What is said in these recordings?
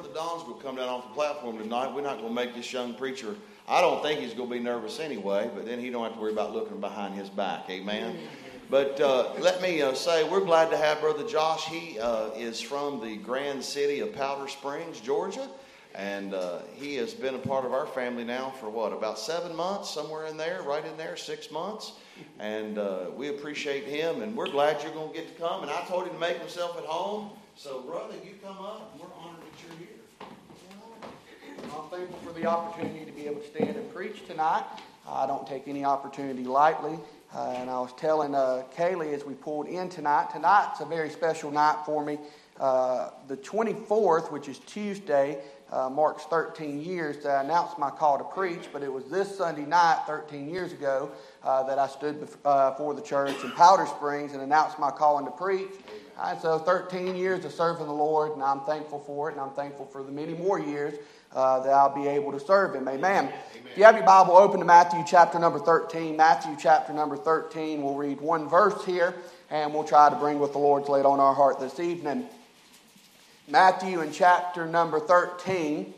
Brother Don's going to come down off the platform tonight. We're not going to make this young preacher. I don't think he's going to be nervous anyway, but then he don't have to worry about looking behind his back. Amen. But uh, let me uh, say, we're glad to have Brother Josh. He uh, is from the grand city of Powder Springs, Georgia. And uh, he has been a part of our family now for what, about seven months, somewhere in there, right in there, six months. And uh, we appreciate him, and we're glad you're going to get to come. And I told him to make himself at home. So, brother, you come up, we're honored that you're here. I'm thankful for the opportunity to be able to stand and preach tonight. I don't take any opportunity lightly. Uh, and I was telling uh, Kaylee as we pulled in tonight, tonight's a very special night for me. Uh, the 24th, which is Tuesday, uh, marks 13 years that I announced my call to preach, but it was this Sunday night, 13 years ago, uh, that I stood bef- uh, before the church in Powder Springs and announced my calling to preach. And so 13 years of serving the Lord, and I'm thankful for it, and I'm thankful for the many more years uh, that I'll be able to serve Him. Amen. Amen. If you have your Bible open to Matthew chapter number 13, Matthew chapter number 13, we'll read one verse here, and we'll try to bring what the Lord's laid on our heart this evening. Matthew in chapter number 13,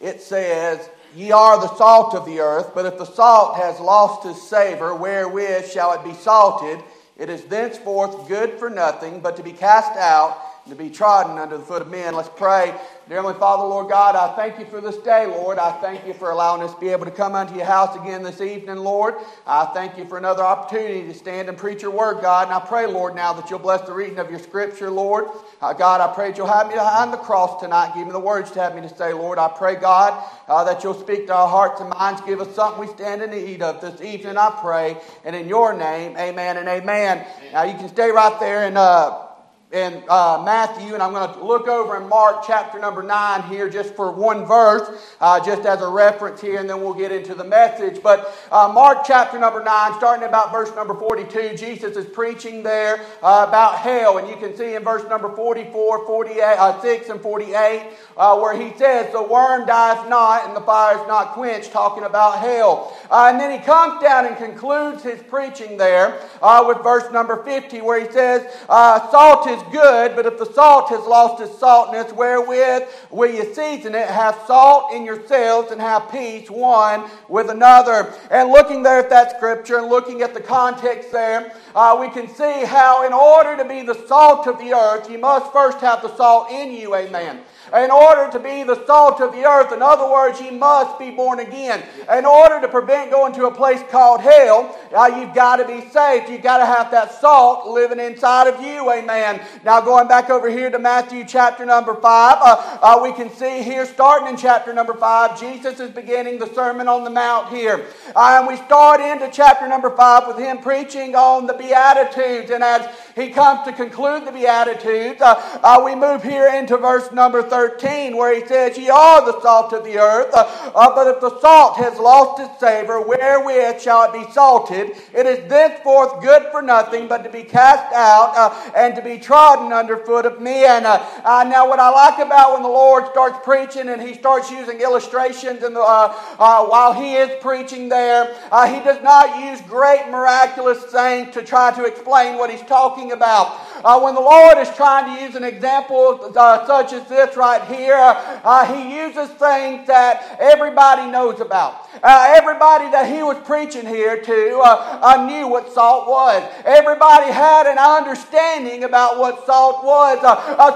it says, Ye are the salt of the earth, but if the salt has lost its savor, wherewith shall it be salted? It is thenceforth good for nothing, but to be cast out to be trodden under the foot of men. Let's pray. Dear Heavenly Father, Lord God, I thank you for this day, Lord. I thank you for allowing us to be able to come unto your house again this evening, Lord. I thank you for another opportunity to stand and preach your word, God. And I pray, Lord, now that you'll bless the reading of your scripture, Lord. Uh, God, I pray that you'll have me behind the cross tonight. Give me the words to have me to say, Lord. I pray, God, uh, that you'll speak to our hearts and minds. Give us something we stand in need of this evening, I pray. And in your name, amen and amen. amen. Now, you can stay right there and. Uh, in uh, Matthew, and I'm going to look over in Mark chapter number 9 here just for one verse, uh, just as a reference here, and then we'll get into the message. But uh, Mark chapter number 9, starting about verse number 42, Jesus is preaching there uh, about hell, and you can see in verse number 44, 48, uh, 6, and 48, uh, where he says, The worm dies not, and the fire is not quenched, talking about hell. and then he comes down and concludes his preaching there with verse number 50, where he says, Salt is good, but if the salt has lost its saltness, wherewith will you season it? Have salt in yourselves and have peace one with another. And looking there at that scripture and looking at the context there, uh, we can see how, in order to be the salt of the earth, you must first have the salt in you. Amen in order to be the salt of the earth. In other words, you must be born again. In order to prevent going to a place called hell, uh, you've got to be saved. You've got to have that salt living inside of you. Amen. Now, going back over here to Matthew chapter number 5, uh, uh, we can see here, starting in chapter number 5, Jesus is beginning the Sermon on the Mount here. Uh, and we start into chapter number 5 with him preaching on the Beatitudes. And as he comes to conclude the Beatitudes, uh, uh, we move here into verse number 13 where he says, Ye are the salt of the earth, uh, uh, but if the salt has lost its savor, wherewith shall it be salted? It is thenceforth good for nothing but to be cast out uh, and to be trodden under foot of men. Uh, now, what I like about when the Lord starts preaching and he starts using illustrations and while he is preaching there, he does not use great miraculous things to try to explain what he's talking about. Uh, when the Lord is trying to use an example uh, such as this right here, uh, He uses things that everybody knows about. Uh, everybody that He was preaching here to uh, uh, knew what salt was. Everybody had an understanding about what salt was.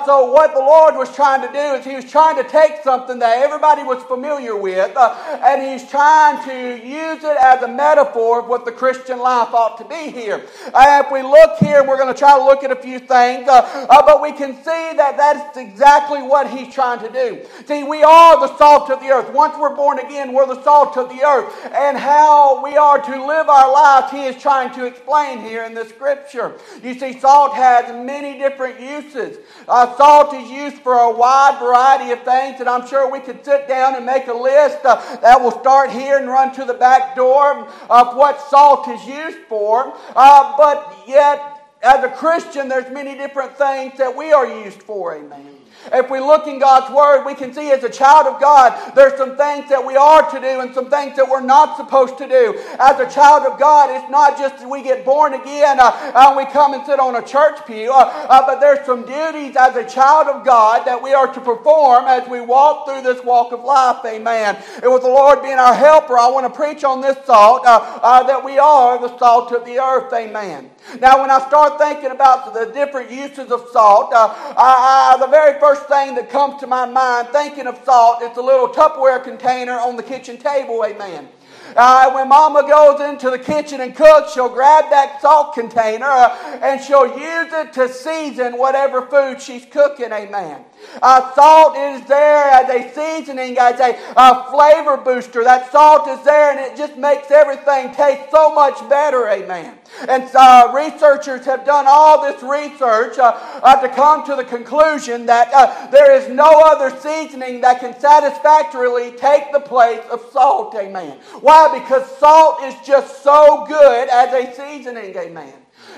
so, what the Lord was trying to do is He was trying to take something that everybody was familiar with and He's trying to use it as a metaphor of what the Christian life ought to be here. if we look here, we're going to try to look at a few things, uh, uh, but we can see that that's exactly what he's trying to do. See, we are the salt of the earth. Once we're born again, we're the salt of the earth. And how we are to live our lives, he is trying to explain here in the scripture. You see, salt has many different uses. Uh, salt is used for a wide variety of things, and I'm sure we could sit down and make a list uh, that will start here and run to the back door of what salt is used for. Uh, but yet, as a Christian, there's many different things that we are used for. Amen. If we look in God's Word, we can see as a child of God, there's some things that we are to do and some things that we're not supposed to do. As a child of God, it's not just that we get born again uh, and we come and sit on a church pew, uh, uh, but there's some duties as a child of God that we are to perform as we walk through this walk of life. Amen. And with the Lord being our helper, I want to preach on this thought uh, uh, that we are the salt of the earth. Amen. Now, when I start thinking about the different uses of salt, uh, I, I, the very first thing that comes to my mind thinking of salt is the little Tupperware container on the kitchen table. Amen. Uh, when mama goes into the kitchen and cooks, she'll grab that salt container uh, and she'll use it to season whatever food she's cooking. Amen. Uh, salt is there as a seasoning, as a flavor booster. That salt is there and it just makes everything taste so much better. Amen. And uh, researchers have done all this research uh, uh, to come to the conclusion that uh, there is no other seasoning that can satisfactorily take the place of salt. Amen. Why? Because salt is just so good as a seasoning. Amen.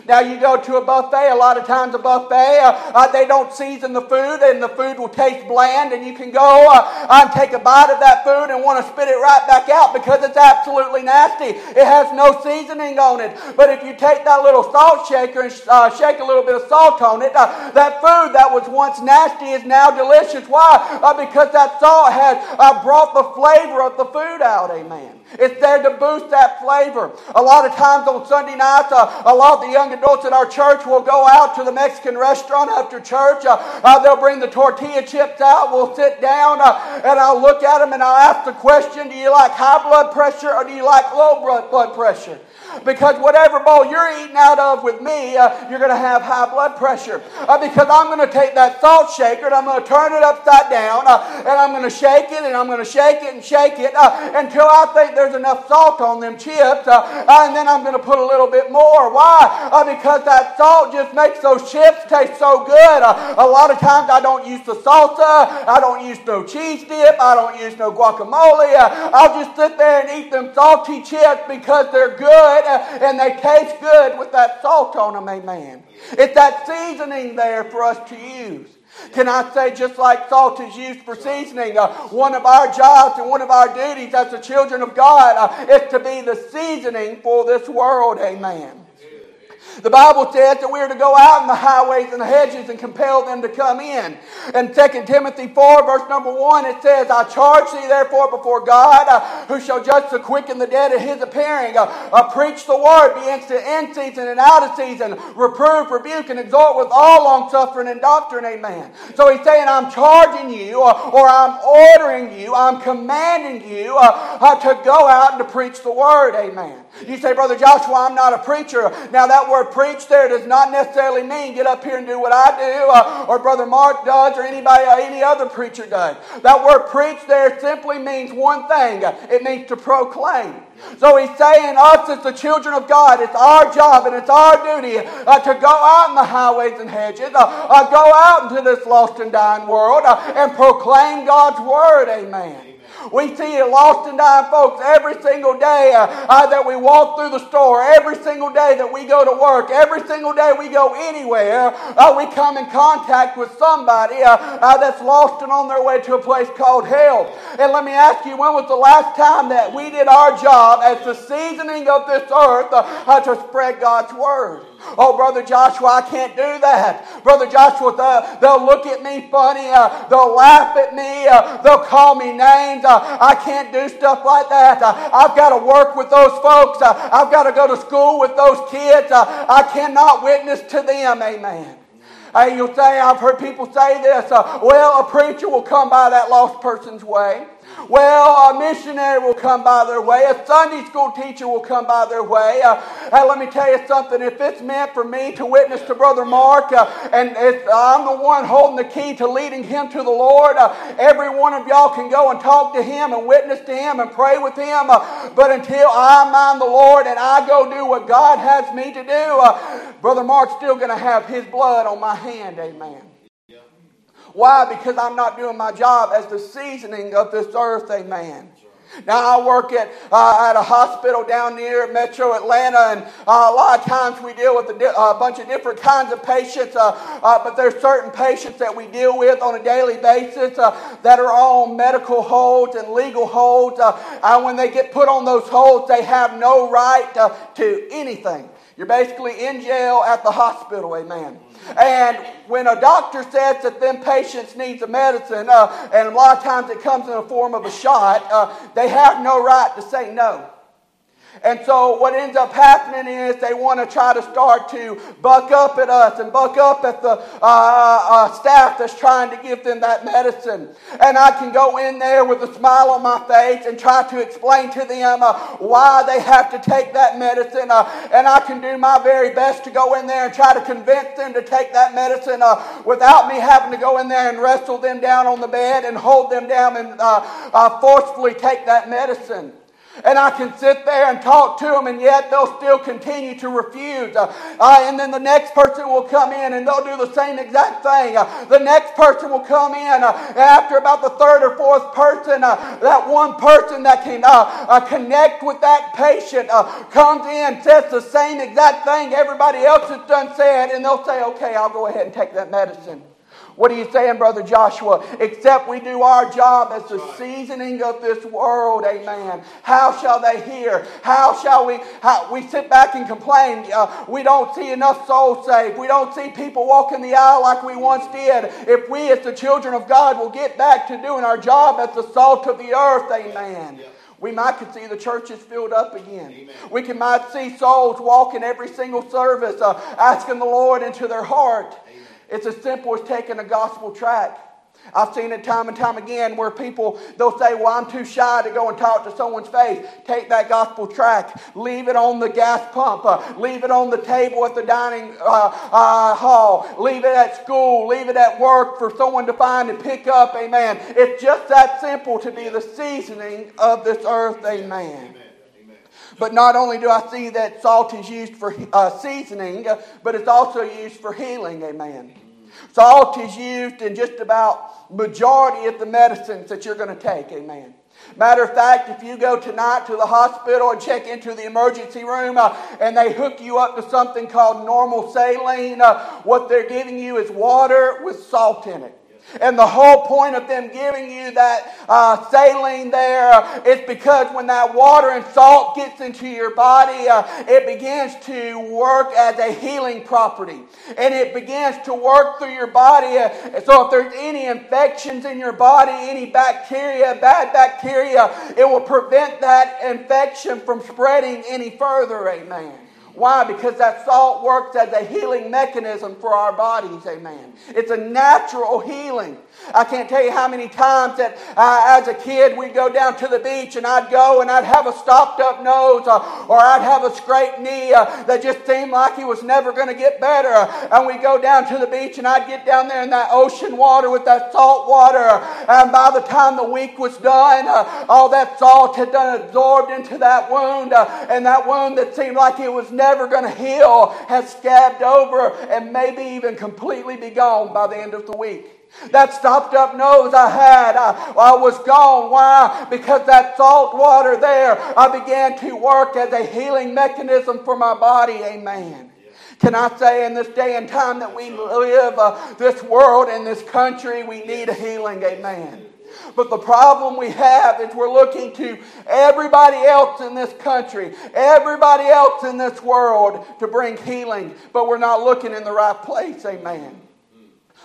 Now, you go to a buffet, a lot of times a buffet, uh, uh, they don't season the food and the food will taste bland, and you can go uh, and take a bite of that food and want to spit it right back out because it's absolutely nasty. It has no seasoning on it. But if you take that little salt shaker and uh, shake a little bit of salt on it, uh, that food that was once nasty is now delicious. Why? Uh, because that salt has brought the flavor of the food out. Amen. It's there to boost that flavor. A lot of times on Sunday nights, a lot of the young adults in our church will go out to the Mexican restaurant after church. Uh, uh, they'll bring the tortilla chips out. We'll sit down uh, and I'll look at them and I'll ask the question Do you like high blood pressure or do you like low blood pressure? Because whatever bowl you're eating out of with me, uh, you're going to have high blood pressure. Uh, because I'm going to take that salt shaker and I'm going to turn it upside down uh, and I'm going to shake it and I'm going to shake it and shake it uh, until I think there's enough salt on them chips. Uh, and then I'm going to put a little bit more. Why? Uh, because that salt just makes those chips taste so good. a lot of times I don't use the salsa. I don't use no cheese dip. I don't use no guacamole. I'll just sit there and eat them salty chips because they're good good uh, and they taste good with that salt on them, amen. It's that seasoning there for us to use. Can I say, just like salt is used for seasoning, uh, one of our jobs and one of our duties as the children of God uh, is to be the seasoning for this world, amen. The Bible says that we are to go out in the highways and the hedges and compel them to come in. In 2 Timothy 4, verse number 1, it says, I charge thee therefore before God, uh, who shall judge the quick and the dead at his appearing. Uh, uh, preach the word, be instant in season and out of season. Reprove, rebuke, and exhort with all long suffering and doctrine. Amen. So he's saying, I'm charging you, uh, or I'm ordering you, I'm commanding you uh, uh, to go out and to preach the word. Amen. You say, Brother Joshua, I'm not a preacher. Now, that word preach there does not necessarily mean get up here and do what I do, uh, or Brother Mark does, or anybody, uh, any other preacher does. That word preach there simply means one thing it means to proclaim. So he's saying, us as the children of God, it's our job and it's our duty uh, to go out in the highways and hedges, uh, uh, go out into this lost and dying world, uh, and proclaim God's word. Amen. We see it lost and dying folks every single day uh, uh, that we walk through the store, every single day that we go to work, every single day we go anywhere. Uh, we come in contact with somebody uh, uh, that's lost and on their way to a place called hell. And let me ask you, when was the last time that we did our job as the seasoning of this earth uh, to spread God's word? Oh, Brother Joshua, I can't do that. Brother Joshua, they'll look at me funny. Uh, they'll laugh at me. Uh, they'll call me names. Uh, I can't do stuff like that. Uh, I've got to work with those folks. Uh, I've got to go to school with those kids. Uh, I cannot witness to them. Amen. Hey, you'll say, I've heard people say this, well, a preacher will come by that lost person's way. Well, a missionary will come by their way. A Sunday school teacher will come by their way. Uh, let me tell you something. If it's meant for me to witness to Brother Mark, uh, and if I'm the one holding the key to leading him to the Lord, uh, every one of y'all can go and talk to him and witness to him and pray with him. Uh, but until I mind the Lord and I go do what God has me to do, uh, Brother Mark's still going to have his blood on my hand. Amen. Why? Because I'm not doing my job as the seasoning of this earth, amen. Now, I work at, uh, at a hospital down near Metro Atlanta, and uh, a lot of times we deal with a, di- a bunch of different kinds of patients, uh, uh but there's certain patients that we deal with on a daily basis uh, that are on medical holds and legal holds. Uh, and when they get put on those holds, they have no right to anything. You're basically in jail at the hospital, amen. And when a doctor says that them patients needs a medicine, uh, and a lot of times it comes in the form of a shot, uh, they have no right to say no. And so what ends up happening is they want to try to start to buck up at us and buck up at the uh, uh, staff that's trying to give them that medicine. And I can go in there with a smile on my face and try to explain to them uh, why they have to take that medicine. Uh, and I can do my very best to go in there and try to convince them to take that medicine uh, without me having to go in there and wrestle them down on the bed and hold them down and uh, forcefully take that medicine. And I can sit there and talk to them, and yet they'll still continue to refuse. Uh, uh, and then the next person will come in and they'll do the same exact thing. Uh, the next person will come in. Uh, after about the third or fourth person, uh, that one person that can connect with that patient comes in, says the same exact thing everybody else has done said, and they'll say, Okay, I'll go ahead and take that medicine. What are you saying, Brother Joshua? Except we do our job as the seasoning of this world, amen. How shall they hear? How shall we? How, we sit back and complain. Uh, we don't see enough souls saved. We don't see people walking the aisle like we once did. If we, as the children of God, will get back to doing our job as the salt of the earth, amen. We might could see the churches filled up again. Amen. We can might see souls walking every single service, uh, asking the Lord into their heart. It's as simple as taking a gospel tract. I've seen it time and time again where people they'll say, "Well, I'm too shy to go and talk to someone's face." Take that gospel tract, leave it on the gas pump, uh, leave it on the table at the dining uh, uh, hall, leave it at school, leave it at work for someone to find and pick up. Amen. It's just that simple to be the seasoning of this earth. Amen. Amen. But not only do I see that salt is used for uh, seasoning, but it's also used for healing. Amen. Salt is used in just about majority of the medicines that you're going to take. Amen. Matter of fact, if you go tonight to the hospital and check into the emergency room uh, and they hook you up to something called normal saline, uh, what they're giving you is water with salt in it. And the whole point of them giving you that uh, saline there is because when that water and salt gets into your body, uh, it begins to work as a healing property. And it begins to work through your body. Uh, so if there's any infections in your body, any bacteria, bad bacteria, it will prevent that infection from spreading any further. Amen. Why? Because that salt works as a healing mechanism for our bodies, amen. It's a natural healing. I can't tell you how many times that as a kid we'd go down to the beach and I'd go and I'd have a stopped up nose uh, or I'd have a scraped knee uh, that just seemed like it was never going to get better. And we'd go down to the beach and I'd get down there in that ocean water with that salt water. And by the time the week was done, uh, all that salt had done absorbed into that wound. Uh, and that wound that seemed like it was never going to heal had scabbed over and maybe even completely be gone by the end of the week. That stopped up nose I had, I, I, was gone. Why? Because that salt water there, I began to work as a healing mechanism for my body. Amen. Can I say in this day and time that we live, uh, this world and this country, we need a healing. Amen. But the problem we have is we're looking to everybody else in this country, everybody else in this world to bring healing, but we're not looking in the right place. Amen.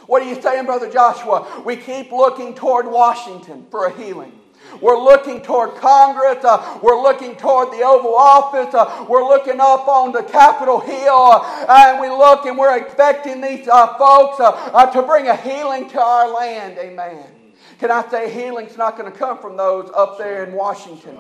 What are you saying, Brother Joshua? We keep looking toward Washington for a healing. We're looking toward Congress. Uh, we're looking toward the Oval Office. Uh, we're looking up on the Capitol Hill. Uh, and we look and we're expecting these uh, folks uh, uh, to bring a healing to our land. Amen. Can I say healing's not going to come from those up there in Washington?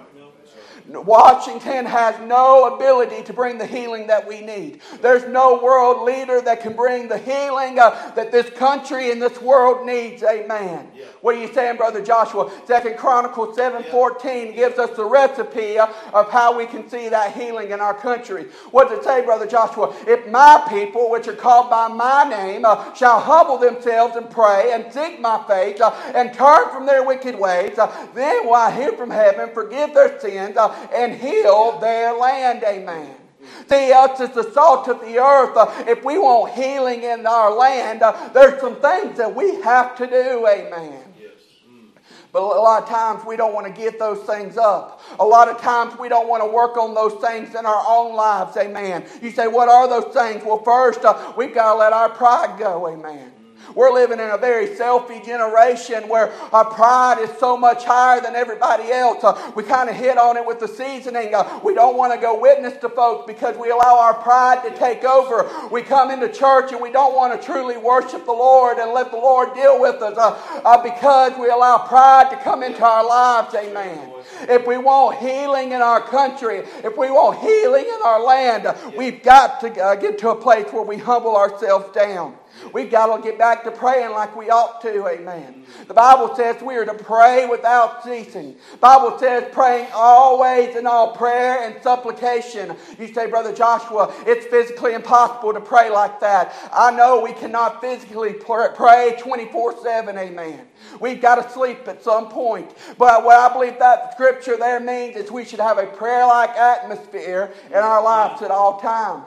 Washington has no ability to bring the healing that we need. There's no world leader that can bring the healing uh, that this country and this world needs. Amen. Yeah. What are you saying, Brother Joshua? Second Chronicles 7.14 yeah. gives us the recipe uh, of how we can see that healing in our country. What does it say, Brother Joshua? If my people, which are called by my name, uh, shall humble themselves and pray and seek my face uh, and turn from their wicked ways, uh, then will I hear from heaven, forgive their sins, uh, and heal their land. Amen. See, us as the salt of the earth, if we want healing in our land, uh, there's some things that we have to do. Amen. But a lot of times we don't want to give those things up. A lot of times we don't want to work on those things in our own lives. Amen. You say, what are those things? Well, first, uh, we've got to let our pride go. Amen. We're living in a very selfie generation where our pride is so much higher than everybody else. Uh, we kind of hit on it with the seasoning. Uh, we don't want to go witness to folks because we allow our pride to take over. We come into church and we don't want to truly worship the Lord and let the Lord deal with us uh, uh because we allow pride to come into our lives. Amen. If we want healing in our country, if we want healing in our land, we've got to uh, get to a place where we humble ourselves down. We've got to get back to praying like we ought to. Amen. The Bible says we are to pray without ceasing. Bible says praying always in all prayer and supplication. You say, Brother Joshua, it's physically impossible to pray like that. I know we cannot physically pray 24 7. Amen. We've got to sleep at some point. But what I believe that scripture there means is we should have a prayer like atmosphere in our lives at all times.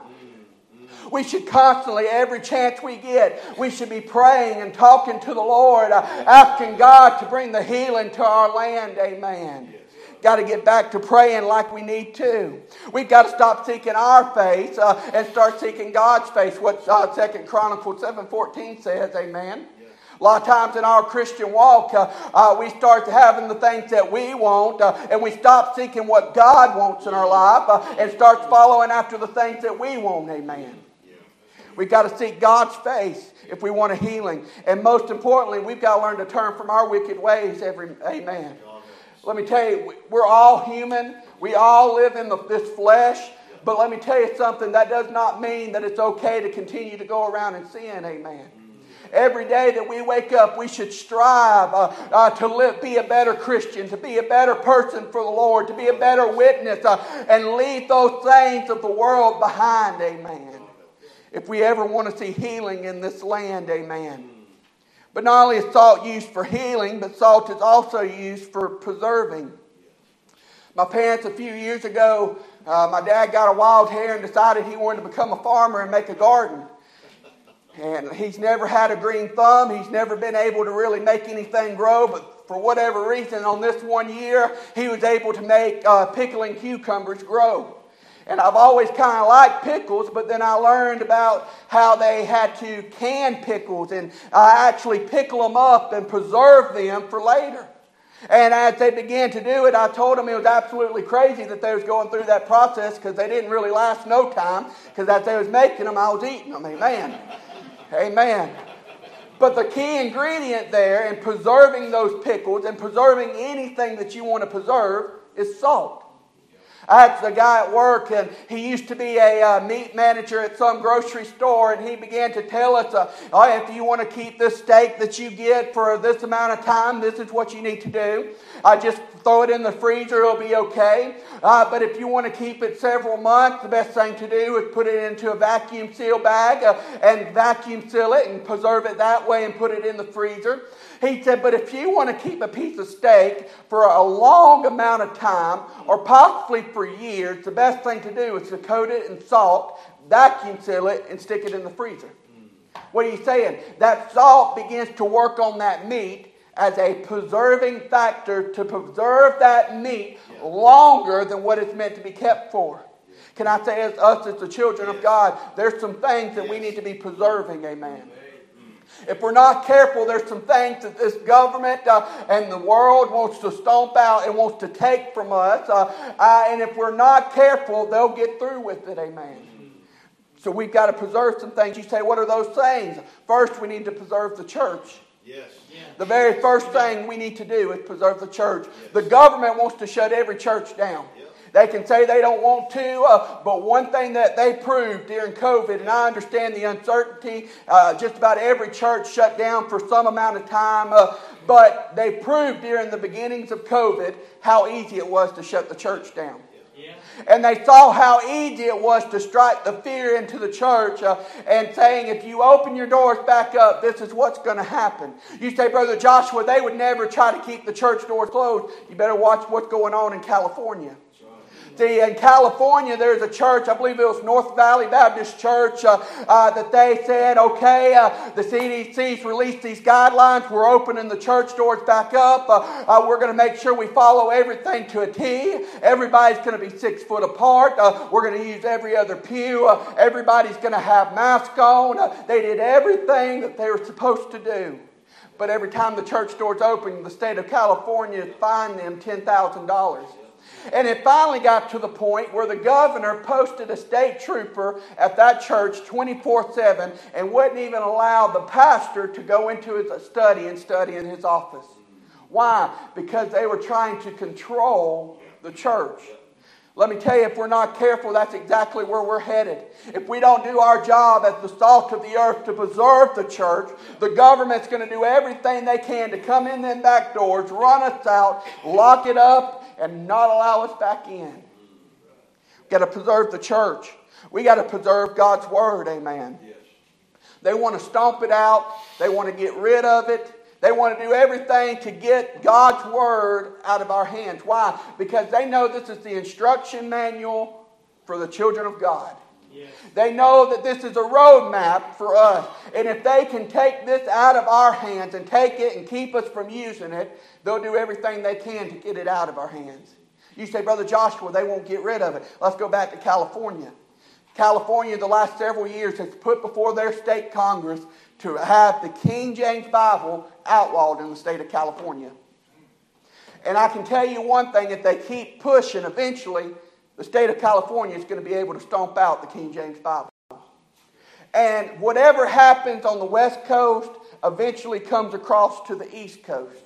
We should constantly, every chance we get, we should be praying and talking to the Lord, uh, asking God to bring the healing to our land. Amen. Got to get back to praying like we need to. We've got to stop seeking our face uh, and start seeking God's face. What uh, Second Chronicles seven fourteen says. Amen. A lot of times in our Christian walk, uh, uh, we start having the things that we want, uh, and we stop seeking what God wants in our life, uh, and start following after the things that we want. Amen. We've got to seek God's face if we want a healing. And most importantly, we've got to learn to turn from our wicked ways every amen. Let me tell you, we're all human. We all live in the, this flesh. But let me tell you something, that does not mean that it's okay to continue to go around and sin. Amen. Every day that we wake up, we should strive uh, uh, to live, be a better Christian, to be a better person for the Lord, to be a better witness, uh, and leave those things of the world behind. Amen if we ever want to see healing in this land, amen. But not only is salt used for healing, but salt is also used for preserving. My parents, a few years ago, uh, my dad got a wild hair and decided he wanted to become a farmer and make a garden. And he's never had a green thumb. He's never been able to really make anything grow, but for whatever reason, on this one year, he was able to make uh, pickling cucumbers grow. And I've always kind of liked pickles, but then I learned about how they had to can pickles and I actually pickle them up and preserve them for later. And as they began to do it, I told them it was absolutely crazy that they was going through that process because they didn't really last no time. Because as they was making them, I was eating them. Amen. Amen. But the key ingredient there in preserving those pickles and preserving anything that you want to preserve is salt. Had a guy at work, and he used to be a uh, meat manager at some grocery store, and he began to tell us, uh, oh, if you want to keep this steak that you get for this amount of time, this is what you need to do. I just throw it in the freezer, it'll be okay. Uh, but if you want to keep it several months, the best thing to do is put it into a vacuum seal bag uh, and vacuum seal it and preserve it that way and put it in the freezer. He said, but if you want to keep a piece of steak for a long amount of time, or possibly for years, the best thing to do is to coat it in salt, vacuum seal it, and stick it in the freezer. What are you saying? That salt begins to work on that meat as a preserving factor to preserve that meat longer than what it's meant to be kept for. Can I say, as us as the children of God, there's some things that we need to be preserving, amen. If we're not careful, there's some things that this government uh, and the world wants to stomp out and wants to take from us. Uh, uh, and if we're not careful, they'll get through with it. Amen. So we've got to preserve some things. You say, what are those things? First, we need to preserve the church. Yes. The very first thing we need to do is preserve the church. Yes. The government wants to shut every church down. Yep. They can say they don't want to, uh, but one thing that they proved during COVID, and I understand the uncertainty, uh, just about every church shut down for some amount of time, uh, but they proved during the beginnings of COVID how easy it was to shut the church down. And they saw how easy it was to strike the fear into the church uh, and saying, if you open your doors back up, this is what's going to happen. You say, Brother Joshua, they would never try to keep the church doors closed. You better watch what's going on in California. In California, there's a church, I believe it was North Valley Baptist Church, uh, uh, that they said, okay, uh, the CDC's released these guidelines. We're opening the church doors back up. Uh, uh, we're going to make sure we follow everything to a T. Everybody's going to be six foot apart. Uh, we're going to use every other pew. everybody's going to have masks on. they did everything that they were supposed to do. But every time the church doors open, the state of California fined them $10,000. And it finally got to the point where the governor posted a state trooper at that church 24 7 and wouldn't even allow the pastor to go into his study and study in his office. Why? Because they were trying to control the church. Let me tell you, if we're not careful, that's exactly where we're headed. If we don't do our job as the salt of the earth to preserve the church, the government's going to do everything they can to come in them back doors, run us out, lock it up, and not allow us back in. We've got to preserve the church. We got to preserve God's word, amen. Yes. They want to stomp it out, they want to get rid of it. They want to do everything to get God's word out of our hands. Why? Because they know this is the instruction manual for the children of God. They know that this is a roadmap for us. And if they can take this out of our hands and take it and keep us from using it, They'll do everything they can to get it out of our hands. You say, Brother Joshua, they won't get rid of it. Let's go back to California. California, the last several years, has put before their state Congress to have the King James Bible outlawed in the state of California. And I can tell you one thing if they keep pushing, eventually the state of California is going to be able to stomp out the King James Bible. And whatever happens on the West Coast eventually comes across to the East Coast.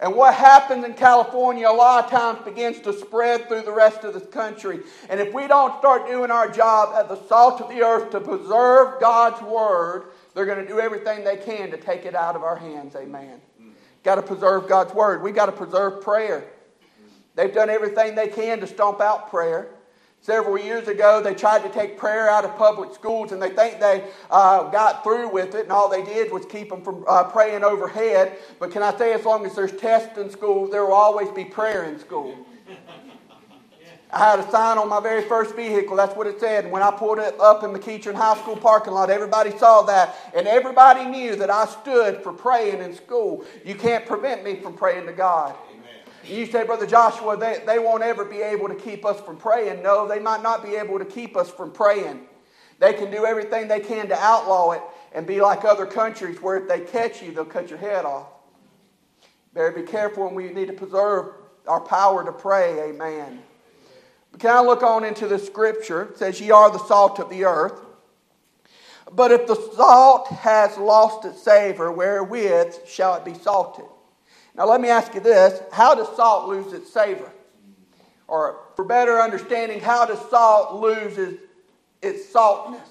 And what happens in California a lot of times begins to spread through the rest of this country. And if we don't start doing our job at the salt of the earth to preserve God's word, they're going to do everything they can to take it out of our hands. Amen. Got to preserve God's word. We got to preserve prayer. They've done everything they can to stomp out prayer. Several years ago, they tried to take prayer out of public schools, and they think they uh, got through with it, and all they did was keep them from uh, praying overhead. But can I say, as long as there's tests in school, there will always be prayer in school. I had a sign on my very first vehicle. That's what it said. When I pulled it up in McEachern High School parking lot, everybody saw that. And everybody knew that I stood for praying in school. You can't prevent me from praying to God. You say, Brother Joshua, they, they won't ever be able to keep us from praying. No, they might not be able to keep us from praying. They can do everything they can to outlaw it and be like other countries where if they catch you, they'll cut your head off. Better be careful and we need to preserve our power to pray. Amen. But can I look on into the scripture? It says, Ye are the salt of the earth. But if the salt has lost its savor, wherewith shall it be salted? Now, let me ask you this how does salt lose its savor? Or, for better understanding, how does salt lose its, saltness?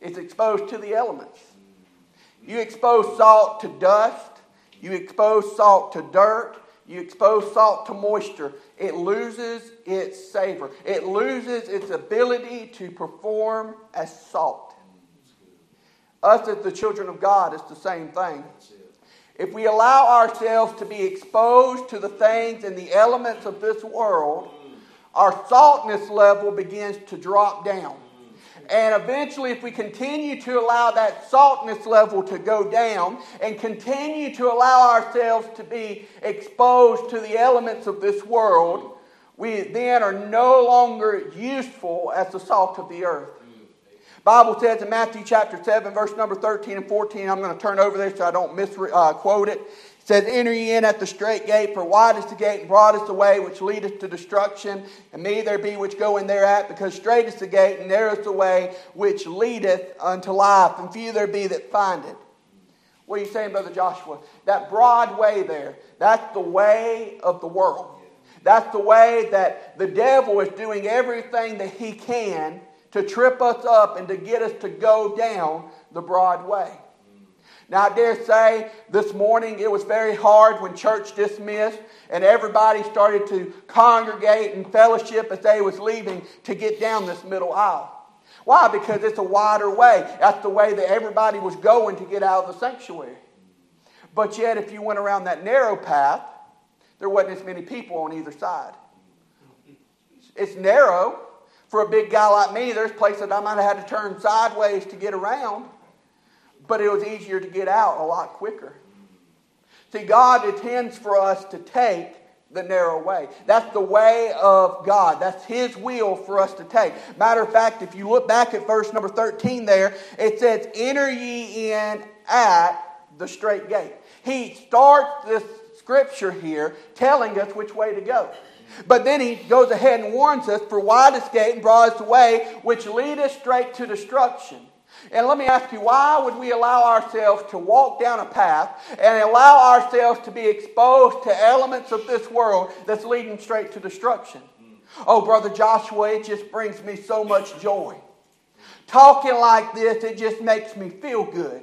It's exposed to the elements. You expose salt to dust, you expose salt to dirt, you expose salt to moisture, it loses its savor. It loses its ability to perform as salt. Us as the children of God, it's the same thing. If we allow ourselves to be exposed to the things and the elements of this world, our saltness level begins to drop down. And eventually, if we continue to allow that saltness level to go down and continue to allow ourselves to be exposed to the elements of this world, we then are no longer useful as the salt of the earth. Bible says in Matthew chapter 7, verse number 13 and 14, I'm going to turn over there so I don't misquote uh, it. It says, Enter ye in at the strait gate, for wide is the gate and broad is the way which leadeth to destruction, and many there be which go in thereat, because strait is the gate and narrow is the way which leadeth unto life, and few there be that find it. What are you saying, Brother Joshua? That broad way there, that's the way of the world. That's the way that the devil is doing everything that he can to trip us up and to get us to go down the broad way. Now, I dare say this morning it was very hard when church dismissed and everybody started to congregate and fellowship as they was leaving to get down this middle aisle. Why? Because it's a wider way. That's the way that everybody was going to get out of the sanctuary. But yet, if you went around that narrow path, there wasn't as many people on either side. It's narrow. For a big guy like me, there's places I might have had to turn sideways to get around but it was easier to get out a lot quicker. See, God intends for us to take the narrow way. That's the way of God. That's His will for us to take. Matter of fact, if you look back at verse number 13 there, it says, Enter ye in at the strait gate. He starts this scripture here telling us which way to go. But then he goes ahead and warns us, For wide is gate and broad is the way which leadeth straight to destruction. And let me ask you, why would we allow ourselves to walk down a path and allow ourselves to be exposed to elements of this world that's leading straight to destruction? Oh, Brother Joshua, it just brings me so much joy. Talking like this, it just makes me feel good.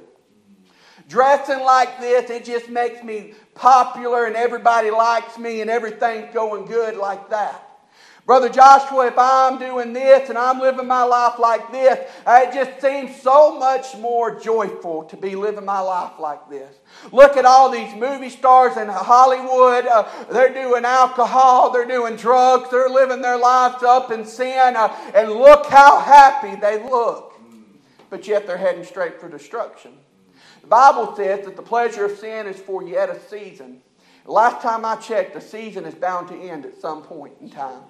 Dressing like this, it just makes me popular and everybody likes me and everything's going good like that. Brother Joshua, if I'm doing this and I'm living my life like this, it just seems so much more joyful to be living my life like this. Look at all these movie stars in Hollywood. Uh, they're doing alcohol, they're doing drugs, they're living their lives up in sin, uh, and look how happy they look. But yet they're heading straight for destruction. Bible says that the pleasure of sin is for yet a season. last time I checked, the season is bound to end at some point in time.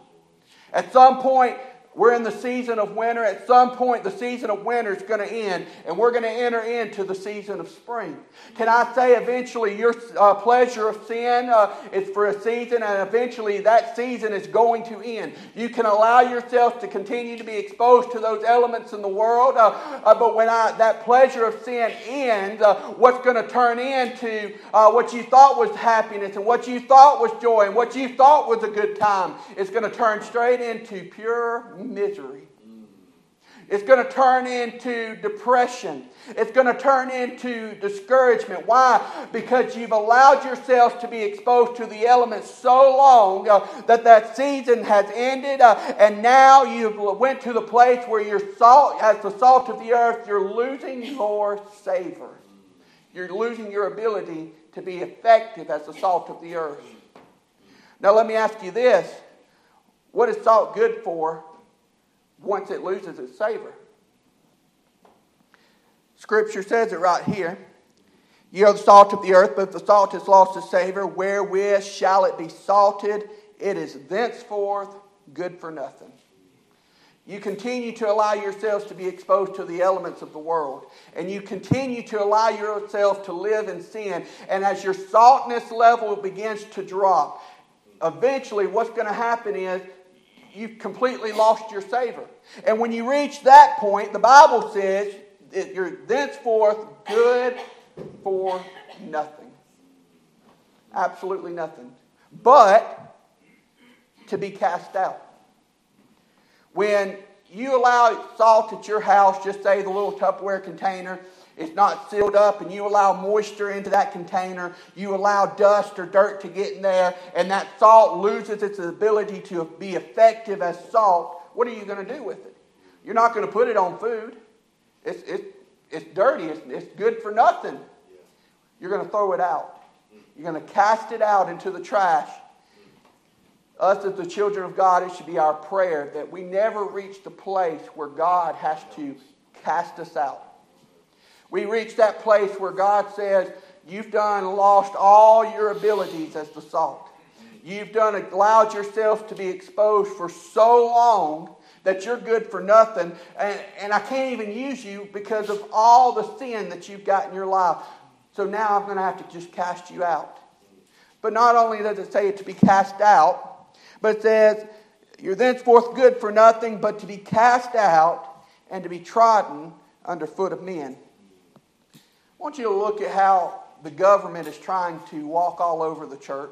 At some point, we're in the season of winter. At some point, the season of winter is going to end, and we're going to enter into the season of spring. Can I say eventually your uh, pleasure of sin uh, is for a season, and eventually that season is going to end? You can allow yourself to continue to be exposed to those elements in the world, uh, uh but when I, that pleasure of sin ends, uh, what's going to turn into uh, what you thought was happiness, and what you thought was joy, and what you thought was a good time is going to turn straight into pure misery. It's going to turn into depression. It's going to turn into discouragement. Why? Because you've allowed yourself to be exposed to the elements so long uh, that that season has ended, uh, and now you've went to the place where you're salt, as the salt of the earth, you're losing your savor. You're losing your ability to be effective as the salt of the earth. Now, let me ask you this: What is salt good for once it loses its savor. Scripture says it right here. You are the salt of the earth, but if the salt has lost its savor, wherewith shall it be salted? It is thenceforth good for nothing. You continue to allow yourselves to be exposed to the elements of the world. And you continue to allow yourself to live in sin. And as your saltness level begins to drop, eventually what's going to happen is you've completely lost your savor. And when you reach that point, the Bible says that you're thenceforth good for nothing. Absolutely nothing. But to be cast out. When you allow salt at your house, just say the little Tupperware container, it's not sealed up and you allow moisture into that container, you allow dust or dirt to get in there, and that salt loses its ability to be effective as salt, what are you going to do with it? You're not going to put it on food. It's, it's, it's dirty, it's, it's good for nothing. You're going to throw it out. You're going to cast it out into the trash. Us, as the children of God, it should be our prayer that we never reach the place where God has to cast us out. We reach that place where God says, You've done lost all your abilities as the salt. You've done allowed yourself to be exposed for so long that you're good for nothing. And, and I can't even use you because of all the sin that you've got in your life. So now I'm going to have to just cast you out. But not only does it say it to be cast out, but it says, You're thenceforth good for nothing but to be cast out and to be trodden under foot of men. I want you to look at how the government is trying to walk all over the church.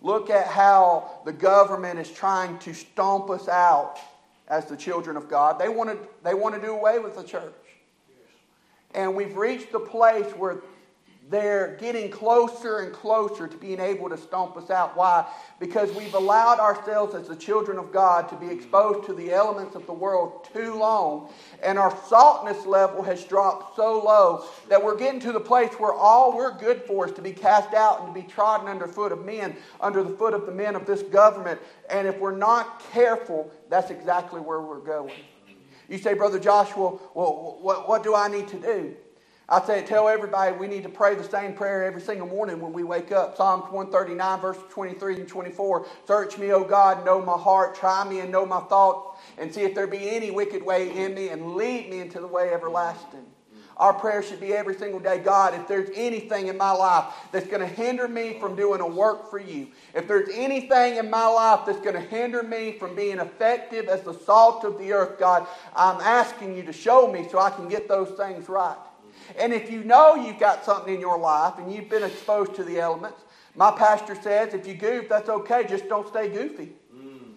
Look at how the government is trying to stomp us out as the children of God. They want to, they want to do away with the church. And we've reached the place where they're getting closer and closer to being able to stomp us out. Why? Because we've allowed ourselves as the children of God to be exposed to the elements of the world too long, and our saltness level has dropped so low that we're getting to the place where all we're good for is to be cast out and to be trodden under foot of men, under the foot of the men of this government. And if we're not careful, that's exactly where we're going. You say, Brother Joshua, well, what, what do I need to do? I say, tell everybody we need to pray the same prayer every single morning when we wake up. Psalms 139, verses 23 and 24. Search me, O God, know my heart. Try me and know my thoughts, and see if there be any wicked way in me, and lead me into the way everlasting. Our prayer should be every single day God, if there's anything in my life that's going to hinder me from doing a work for you, if there's anything in my life that's going to hinder me from being effective as the salt of the earth, God, I'm asking you to show me so I can get those things right. And if you know you've got something in your life and you've been exposed to the elements, my pastor says if you goof, that's okay, just don't stay goofy. Mm.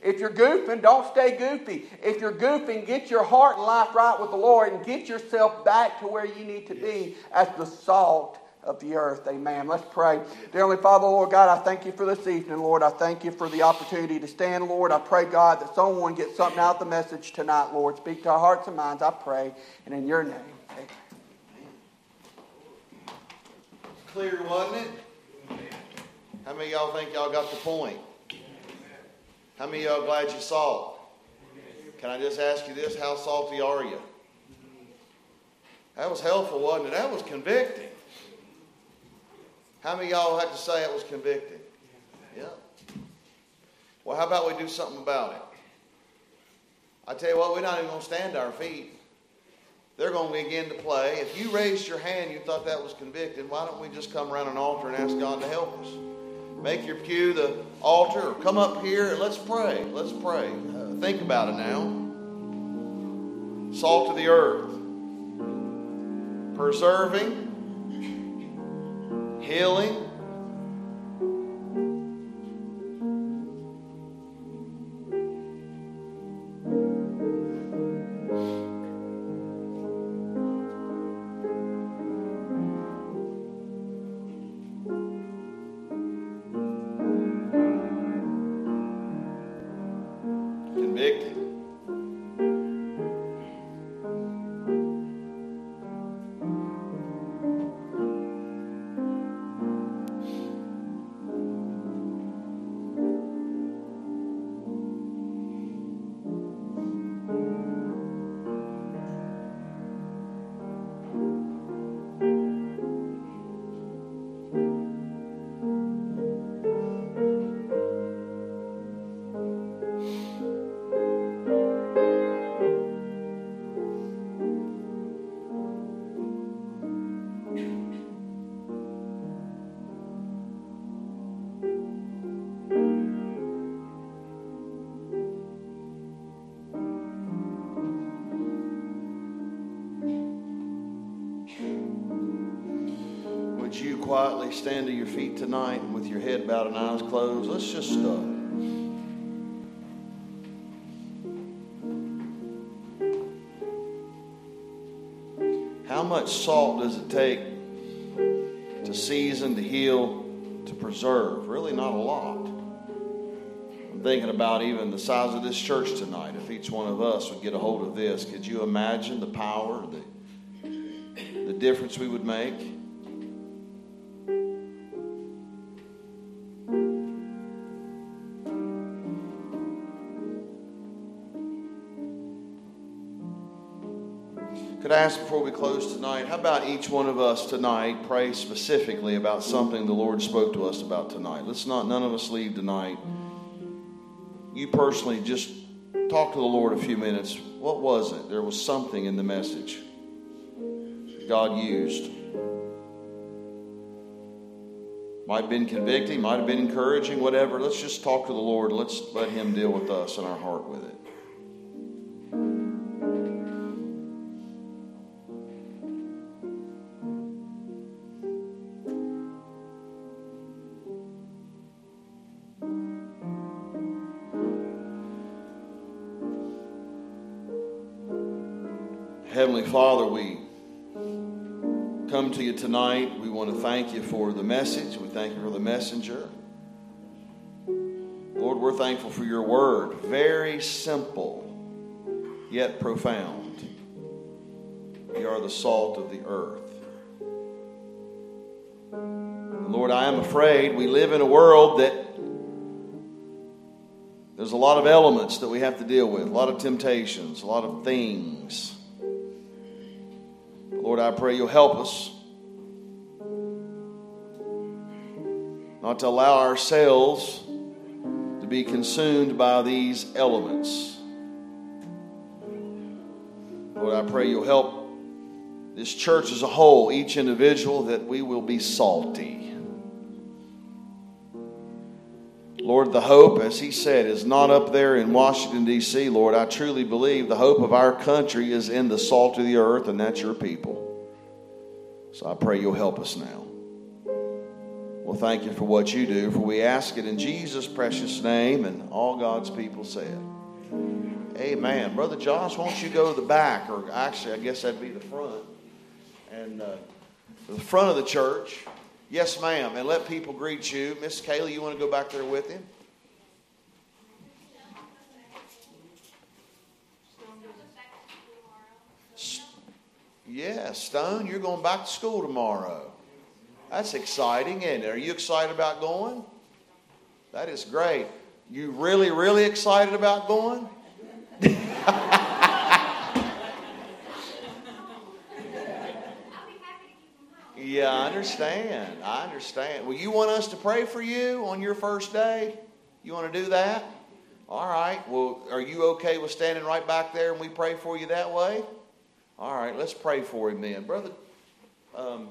If you're goofing, don't stay goofy. If you're goofing, get your heart and life right with the Lord and get yourself back to where you need to be as the salt of the earth. Amen. Let's pray. Dear Heavenly Father, Lord God, I thank you for this evening, Lord. I thank you for the opportunity to stand, Lord. I pray, God, that someone gets something out of the message tonight, Lord. Speak to our hearts and minds, I pray. And in your name, amen. Clear, wasn't it? How many y'all think y'all got the point? How many y'all glad you saw it? Can I just ask you this? How salty are you? That was helpful, wasn't it? That was convicting. How many y'all had to say it was convicting? Yeah. Well, how about we do something about it? I tell you what, we're not even going to stand our feet they're going to begin to play. If you raised your hand, you thought that was convicted, why don't we just come around an altar and ask God to help us? Make your pew the altar or come up here and let's pray. Let's pray. Uh, think about it now. Salt of the earth, preserving, healing, stand to your feet tonight with your head bowed and eyes closed. Let's just uh, How much salt does it take to season, to heal, to preserve? Really, not a lot. I'm thinking about even the size of this church tonight. If each one of us would get a hold of this, could you imagine the power, the, the difference we would make? Could I ask before we close tonight, how about each one of us tonight pray specifically about something the Lord spoke to us about tonight? Let's not, none of us leave tonight. You personally just talk to the Lord a few minutes. What was it? There was something in the message God used. Might have been convicting, might have been encouraging, whatever. Let's just talk to the Lord. Let's let Him deal with us and our heart with it. Tonight. We want to thank you for the message. We thank you for the messenger. Lord, we're thankful for your word. Very simple, yet profound. You are the salt of the earth. Lord, I am afraid we live in a world that there's a lot of elements that we have to deal with, a lot of temptations, a lot of things. Lord, I pray you'll help us not to allow ourselves to be consumed by these elements. Lord, I pray you'll help this church as a whole, each individual, that we will be salty. Lord, the hope, as he said, is not up there in Washington, D.C. Lord, I truly believe the hope of our country is in the salt of the earth, and that's your people. So I pray you'll help us now. Well, thank you for what you do, for we ask it in Jesus' precious name, and all God's people said. Amen. Brother Josh, won't you go to the back, or actually, I guess that'd be the front, and uh, the front of the church. Yes, ma'am. And let people greet you. Miss Kaylee, you want to go back there with him? Yeah, Stone, you're going back to school tomorrow. That's exciting, isn't it? Are you excited about going? That is great. You really, really excited about going? Yeah, I understand. I understand. Well, you want us to pray for you on your first day? You want to do that? All right. Well, are you okay with standing right back there and we pray for you that way? All right. Let's pray for him then. Brother, um,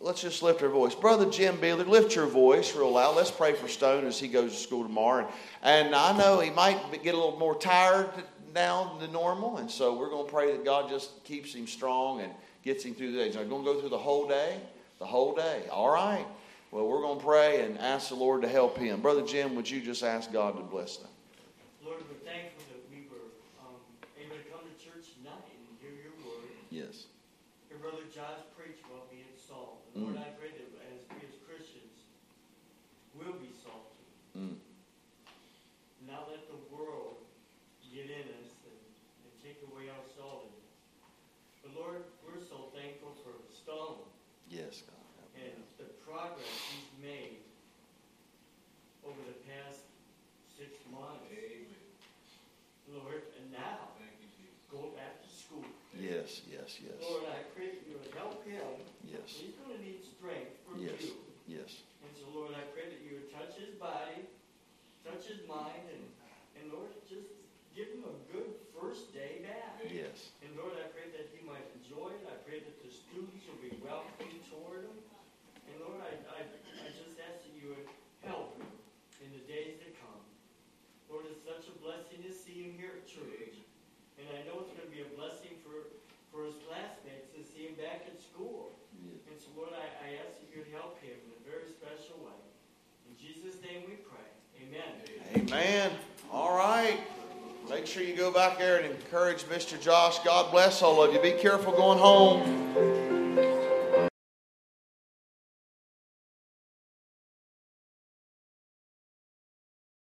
let's just lift our voice. Brother Jim Beeler, lift your voice real loud. Let's pray for Stone as he goes to school tomorrow. And, and I know he might get a little more tired now than normal. And so we're going to pray that God just keeps him strong and gets him through the day. So I'm going to go through the whole day? The whole day. All right. Well, we're going to pray and ask the Lord to help him. Brother Jim, would you just ask God to bless them? Lord, we're thankful that we were um, able to come to church tonight and hear your word. Yes. Your brother Josh preached about being salt. And Lord, mm. I pray that as we as Christians will be salty. Mm. Not let the world get in us and, and take away our salt. But Lord, Yes, God. And the progress he's made over the past six months. Amen. Lord, and now, go back to school. Yes, yes, yes. Lord, I pray that you would help him. Yes. He's going to need strength from yes. you. Yes. And so, Lord, I pray that you would touch his body, touch his mind, and, and Lord, just give him a good first day back. Yes. And Lord, I pray that he might enjoy it. I pray that the students will be welcoming toward him. And Lord, I, I, I just ask that you would help him in the days to come. Lord, it's such a blessing to see him here at church. And I know it's going to be a blessing for, for his classmates to see him back at school. Yeah. And so, Lord, I, I ask that you would help him in a very special way. In Jesus' name we pray. Amen. Amen. All right. And encourage Mr. Josh. God bless all of you. Be careful going home.